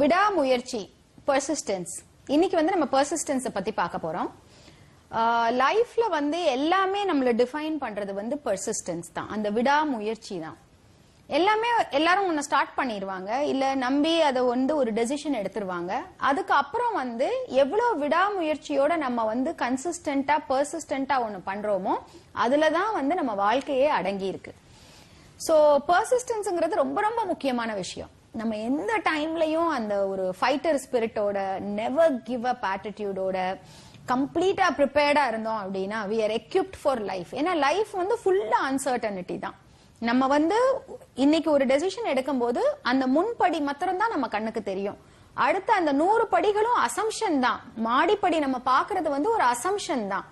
விடாமுயற்சி பர்சிஸ்டன்ஸ் இன்னைக்கு வந்து நம்ம பர்சிஸ்டன்ஸை பத்தி பார்க்க போறோம். லைஃப்ல வந்து எல்லாமே நம்மள டிஃபைன் பண்றது வந்து பர்சிஸ்டன்ஸ் தான். அந்த விடாமுயற்சி தான். எல்லாமே எல்லாரும் உன்னை ஸ்டார்ட் பண்ணிடுவாங்க இல்ல நம்பி அதை வந்து ஒரு டெசிஷன் எடுத்துருவாங்க. அதுக்கு அப்புறம் வந்து எவ்வளவு விடாமுயற்சியோட நம்ம வந்து கன்சிஸ்டன்டா பெர்சிஸ்டன்டா ஒண்ணு பண்றோமோ அதுலதான் வந்து நம்ம வாழ்க்கையே அடங்கி இருக்கு. சோ பெர்சிஸ்டன்ஸ்ங்கிறது ரொம்ப ரொம்ப முக்கியமான விஷயம். நம்ம எந்த டைம்லயும் அந்த ஒரு ஃபைட்டர் ஸ்பிரிட்டோட நெவர் கிவ் அப் ஆட்டிடியூடோட கம்ப்ளீட்டா ப்ரிப்பேர்டா இருந்தோம் அப்படின்னா we are equipped for life ஏன்னா லைஃப் வந்து ஃபுல்லா அன்சர்டனிட்டி தான். நம்ம வந்து இன்னைக்கு ஒரு டெசிஷன் எடுக்கும் போது அந்த முன்படி மாத்திரம் தான் நம்ம கண்ணுக்கு தெரியும். அடுத்த அந்த நூறு படிகளும் அசம்ஷன் தான். மாடிப்படி நம்ம பாக்குறது வந்து ஒரு அசம்ஷன் தான்.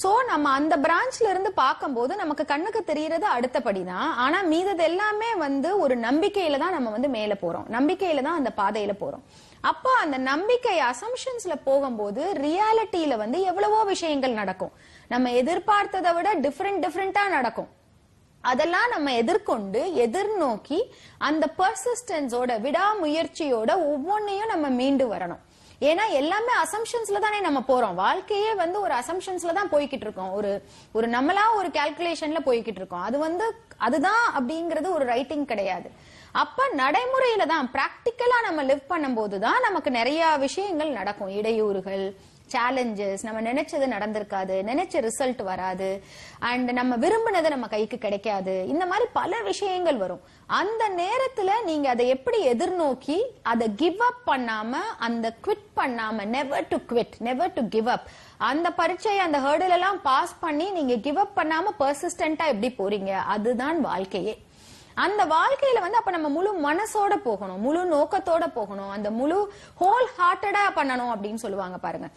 சோ நம்ம அந்த பிரான்ச்ல இருந்து பார்க்கும்போது நமக்கு கண்ணுக்கு தெரியறது அடுத்தபடிதான் தான் ஆனா மீதது எல்லாமே வந்து ஒரு நம்பிக்கையில தான் நம்ம வந்து மேல போறோம். நம்பிக்கையில தான் அந்த பாதையில போறோம். அப்போ அந்த நம்பிக்கை அசம்ஷன்ஸ்ல போகும்போது ரியாலிட்டியில வந்து எவ்வளவோ விஷயங்கள் நடக்கும். நம்ம எதிர்பார்த்ததை விட டிஃப்ரெண்ட் டிஃப்ரெண்டா நடக்கும். அதெல்லாம் நம்ம எதிர்கொண்டு எதிர்நோக்கி அந்த பர்சிஸ்டன்ஸோட விடாமுயற்சியோட ஒவ்வொன்னையும் நம்ம மீண்டு வரணும். ஏன்னா எல்லாமே அசம்ஷன்ஸ்ல தானே நம்ம போறோம். வாழ்க்கையே வந்து ஒரு அசம்ஷன்ஸ்ல தான் போய்கிட்டு இருக்கோம். ஒரு ஒரு நம்மளா ஒரு கால்குலேஷன்ல போய்கிட்டு இருக்கோம். அது வந்து அதுதான் அப்படிங்கிறது ஒரு ரைட்டிங் கிடையாது. அப்ப நடைமுறையில தான் பிராக்டிக்கலா நம்ம லிவ் பண்ணும்போது தான் நமக்கு நிறைய விஷயங்கள் நடக்கும். இடையூறுகள் சேலஞ்சஸ் நம்ம நினைச்சது நடந்திருக்காது நினைச்ச ரிசல்ட் வராது அண்ட் நம்ம விரும்பினது நம்ம கைக்கு கிடைக்காது. இந்த மாதிரி பல விஷயங்கள் வரும். அந்த நேரத்துல நீங்க அதை எப்படி எதிர்நோக்கி அதை கிவ் அப் பண்ணாம அந்த குவிட் பண்ணாம never to quit never to give up அந்த பரீட்சை அந்த ஹேர்டில் எல்லாம் பாஸ் பண்ணி நீங்க கிவ் அப் பண்ணாம பர்சிஸ்டன்டா எப்படி போறீங்க? அதுதான் வாழ்க்கையே. அந்த வாழ்க்கையில வந்து அப்ப நம்ம முழு மனசோட போகணும் முழு நோக்கத்தோட போகணும். அந்த முழு ஹோல் ஹார்ட்டடா பண்ணணும் அப்படின்னு சொல்லுவாங்க பாருங்க.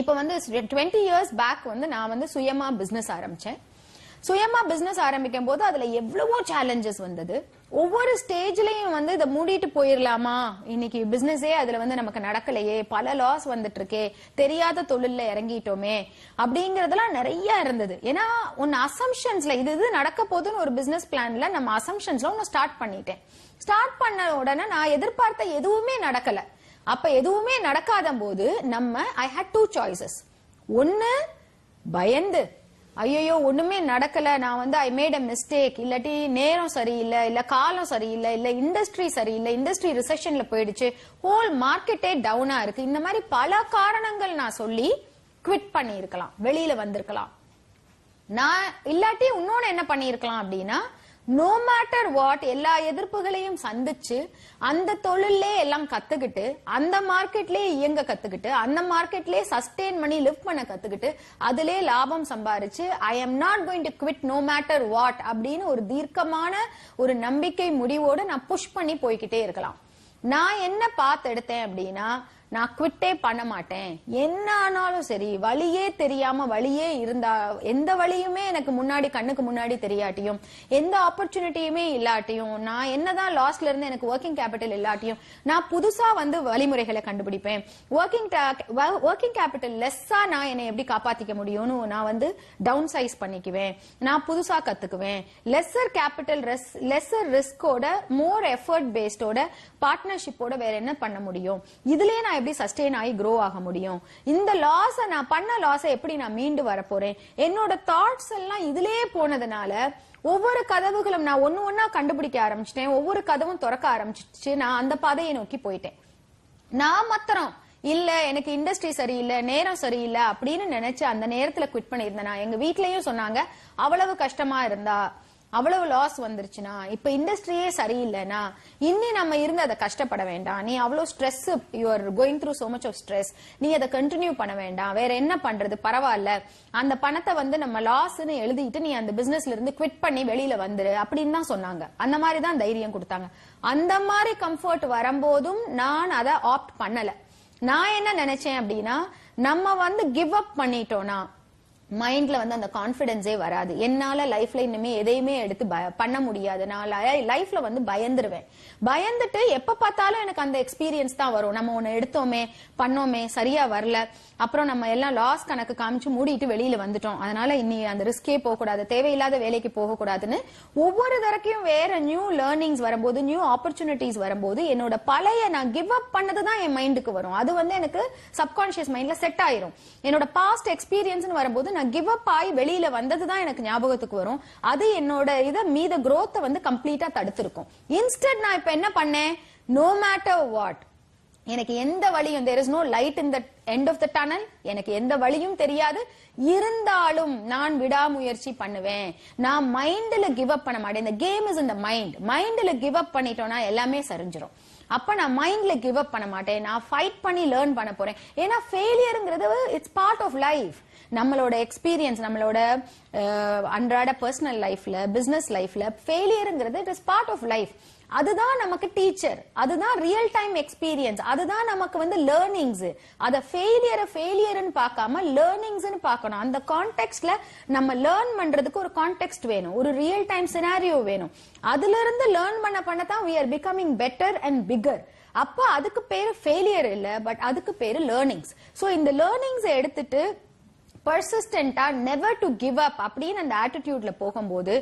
இப்போ வந்து டுவெண்ட்டி இயர்ஸ் பேக் வந்து நான் வந்து சுயமா பிசினஸ் ஆரம்பிச்சேன். சுயமா பிசினஸ் ஆரம்பிக்கும் போது அதுல எவ்வளவோ சேலஞ்சஸ் வந்தது. ஒவ்வொரு ஸ்டேஜ்லயும் வந்து இதை மூடிட்டு போயிடலாமா இன்னைக்கு பிசினஸே அதுல வந்து நமக்கு நடக்கலையே. பல லாஸ் வந்துட்டு இருக்கே தெரியாத தொழில்ல இறங்கிட்டோமே. அப்படிங்கறதெல்லாம் நிறைய இருந்தது. ஏன்னா உன் அசம்ஷன்ஸ்ல இது இது நடக்க போதுன்னு ஒரு பிசினஸ் பிளான்ல நம்ம அசம்ஷன்ஸ்ல ஒன்னு ஸ்டார்ட் பண்ணிட்டேன். ஸ்டார்ட் பண்ண உடனே நான் எதிர்பார்த்த எதுவுமே நடக்கல. அப்ப எதுவுமே நடக்காத போது நம்ம ஐ ஹேட் டூ சாய்ஸஸ் ஒன்னு பயந்து. ஐயோ ஒண்ணுமே நடக்கல. நான் வந்து ஐ மேட் அ மிஸ்டேக் இல்லாட்டி நேரம் சரியில்லை இல்ல காலம் சரியில்லை இல்ல இண்டஸ்ட்ரி சரியில்லை இண்டஸ்ட்ரி ரிசெஷன்ல போயிடுச்சு. ஹோல் மார்க்கெட்டே டவுனா இருக்கு. இந்த மாதிரி பல காரணங்கள் நான் சொல்லி குவிட் பண்ணி இருக்கலாம் வெளியில வந்திருக்கலாம். நான் இல்லாட்டி இன்னொன்னு என்ன பண்ணிருக்கலாம் அப்படின்னா நோ மேட்டர் வாட் எல்லா எதிர்ப்புகளையும் சந்திச்சு அந்த தொழிலே எல்லாம் கத்துக்கிட்டு அந்த மார்க்கெட்லயே இயங்க கத்துக்கிட்டு அந்த மார்க்கெட்லயே சஸ்டெயின் பண்ணி லிஃப்ட் பண்ண கத்துக்கிட்டு அதுலயே லாபம் சம்பாரிச்சு I am not going to quit no matter what அப்படின்னு ஒரு தீர்க்கமான ஒரு நம்பிக்கை முடிவோடு நான் புஷ் பண்ணி போய்கிட்டே இருக்கலாம். நான் என்ன பார்த்து எடுத்தேன் அப்படின்னா நான் குவிட்டே பண்ண மாட்டேன். என்ன ஆனாலும் சரி வழியே தெரியாம வழியே இருந்தா எந்த வழியுமே எனக்கு முன்னாடி கண்ணுக்கு முன்னாடி தெரியாட்டியும் எந்த ஆப்பர்ச்சுனிட்டியுமே இல்லாட்டியும் நான் என்னதான் லாஸ்ல இருந்து எனக்கு ஒர்க்கிங் கேபிட்டல் இல்லாட்டியும் நான் புதுசா வந்து வழிமுறைகளை கண்டுபிடிப்பேன். ஒர்க்கிங் ஒர்க்கிங் கேபிட்டல் லெஸ்ஸா நான் என்னை எப்படி காப்பாத்திக்க முடியும்னு நான் வந்து டவுன் சைஸ் பண்ணிக்குவேன். நான் புதுசா கத்துக்குவேன். லெஸ்ஸர் கேபிட்டல் லெஸ்ஸர் ரிஸ்கோட மோர் எஃபர்ட் பேஸ்டோட பார்ட்னர்ஷிப்போட வேற என்ன பண்ண முடியும்? இதுலயே நான் எப்படி சஸ்டெயின் ஆகி க்ரோ ஆக முடியும். இந்த லாஸ நான் பண்ண லாஸ எப்படி நான் மீண்டு வர போறேன் என்னோட தாட்ஸ் எல்லாம் இதுலயே போனதுனால ஒவ்வொரு கதவுகளும் நான் ஒன்னு ஒன்னா கண்டுபிடிக்க ஆரம்பிச்சிட்டேன். ஒவ்வொரு கதவும் திறக்க ஆரம்பிச்சிச்சு. நான் அந்த பாதையை நோக்கி போயிட்டேன். நான் மாத்திரம் இல்ல எனக்கு இண்டஸ்ட்ரி சரியில்லை நேரம் சரியில்லை அப்படின்னு நினைச்சு அந்த நேரத்துல குவிட் பண்ணியிருந்தேன். நான் எங்க வீட்லயும் சொன்னாங்க அவ்வளவு கஷ்டமா இருந்தா அவ்வளவு லாஸ் வந்துருச்சுன்னா இப்ப இண்டஸ்ட்ரியே சரியில்லைனா இன்னி நம்ம இருந்து அதை கஷ்டப்பட வேண்டாம். நீ அவ்வளவு stress you are going through so much of stress நீ அதை கண்டினியூ பண்ண வேண்டாம். வேற என்ன பண்றது? பரவாயில்ல. அந்த பணத்தை வந்து நம்ம லாஸ்ன்னு எழுதிட்டு நீ அந்த பிசினஸ்ல இருந்து குவிட் பண்ணி வெளியில வந்துரு அப்படின்னு தான் சொன்னாங்க. அந்த மாதிரி தான் தைரியம் கொடுத்தாங்க. அந்த மாதிரி கம்ஃபர்ட் வரும்போதும் நான் அதை ஆப்ட் பண்ணல. நான் என்ன நினைச்சேன் அப்படின்னா நம்ம வந்து கிவ் அப் பண்ணிட்டோம்னா மைண்ட்ல வந்து அந்த கான்பிடன்ஸே வராது. என்னால லைஃப்ல இனிமே எதையுமே எடுத்து பய- பண்ண முடியாது. நான் லைஃப்ல வந்து பயந்துருவேன். பயந்துட்டு எப்ப பார்த்தாலும் எனக்கு அந்த எக்ஸ்பீரியன்ஸ் தான் வரும். நம்ம ஒன்னு எடுத்தோமே பண்ணோமே சரியா வரல. அப்புறம் நம்ம எல்லாம் லாஸ் கணக்கு காமிச்சு மூடிட்டு வெளியில வந்துட்டோம். அதனால இனி அந்த ரிஸ்கே போக கூடாது தேவையில்லாத வேலைக்கு போக கூடாதுன்னு ஒவ்வொரு தடக்கையும் வேற நியூ லேர்னிங்ஸ் வரும்போது நியூ ஆப்பர்ச்சுனிட்டிஸ் வரும்போது என்னோட பழைய நான் கிவ் அப் பண்ணது தான் என் மைண்டுக்கு வரும். அது வந்து எனக்கு சப்கான்சியஸ் மைண்ட்ல செட் ஆயிரும். என்னோட பாஸ்ட் எக்ஸ்பீரியன்ஸ் வரும்போது நான் கிவ் அப் ஆகி வெளியில வந்தது தான் எனக்கு ஞாபகத்துக்கு வரும். அது என்னோட இத மீத குரோத்தை வந்து கம்ப்ளீட்டா தடுத்திருக்கும். இன்ஸ்டன்ட் நான் இப்ப என்ன பண்ணேன்? நோ மேட்டர் வாட் எனக்கு எந்த வழியும் there is no light in the end of the tunnel எனக்கு எந்த வழியும் தெரியாது. இருந்தாலும் நான் விடாமுயற்சி பண்ணுவேன். நான் மைண்ட்ல கிவ் அப் பண்ண மாட்டேன். இந்த கேம் இஸ் இந்த மைண்ட் மைண்ட்ல கிவ் அப் பண்ணிட்டோம்னா எல்லாமே சரிஞ்சிரும். அப்ப நான் மைண்ட்ல கிவ் அப் பண்ண மாட்டேன். நான் ஃபைட் பண்ணி லேர்ன் பண்ண போறேன். ஏன்னா ஃபெயிலியருங்கிறது இட்ஸ் பார்ட் ஆஃப் லைஃப் நம்மளோட எக்ஸ்பீரியன்ஸ் நம்மளோட அன்றாட பர்சனல் லைஃப்ல பிசினஸ் லைஃப்ல ஃபெயிலியருங்கிறது it is part of life அதுதான் நமக்கு டீச்சர் அதுதான் ரியல் டைம் எக்ஸ்பீரியன்ஸ் அதுதான் நமக்கு வந்து லேர்னிங்ஸ் அத ஃபெயிலியர் ஃபெயிலியர்னு பார்க்காம லேர்னிங்ஸ்னு பார்க்கணும். அந்த கான்டெக்ட்ல நம்ம லேர்ன் பண்றதுக்கு ஒரு கான்டெக்ட் வேணும். ஒரு ரியல் டைம் சினாரியோ வேணும். அதுல இருந்து லேர்ன் பண்ண பண்ண தான் we are becoming better and bigger அப்ப அதுக்கு பேரு ஃபெயிலியர் இல்ல பட் அதுக்கு பேரு லேர்னிங்ஸ் சோ இந்த லேர்னிங்ஸ் எடுத்துட்டு பர்சிஸ்டண்டா நெவர் டு கிவ் அப் அப்படின்னு அந்த ஆட்டிடியூட்ல போகும்போது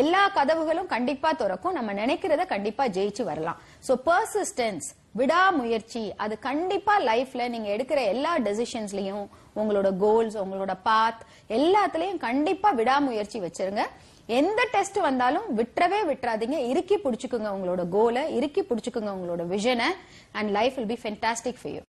எல்லா கதவுகளும் கண்டிப்பா திறக்கும். நம்ம நினைக்கிறத கண்டிப்பா ஜெயிச்சு வரலாம். சோ பர்சிஸ்டன்ஸ் விடாமுயற்சி அது கண்டிப்பா லைஃப்ல நீங்க எடுக்கிற எல்லா டெசிஷன்ஸ்லயும் உங்களோட கோல்ஸ் உங்களோட பாத் எல்லாத்துலயும் கண்டிப்பா விடாமுயற்சி வச்சிருங்க. எந்த டெஸ்ட் வந்தாலும் விட்டுறவே விட்டுறாதீங்க. இறுக்கி பிடிச்சுக்குங்க உங்களோட கோலை இறுக்கி பிடிச்சுக்குங்க உங்களோட விஷனை and life will be fantastic for you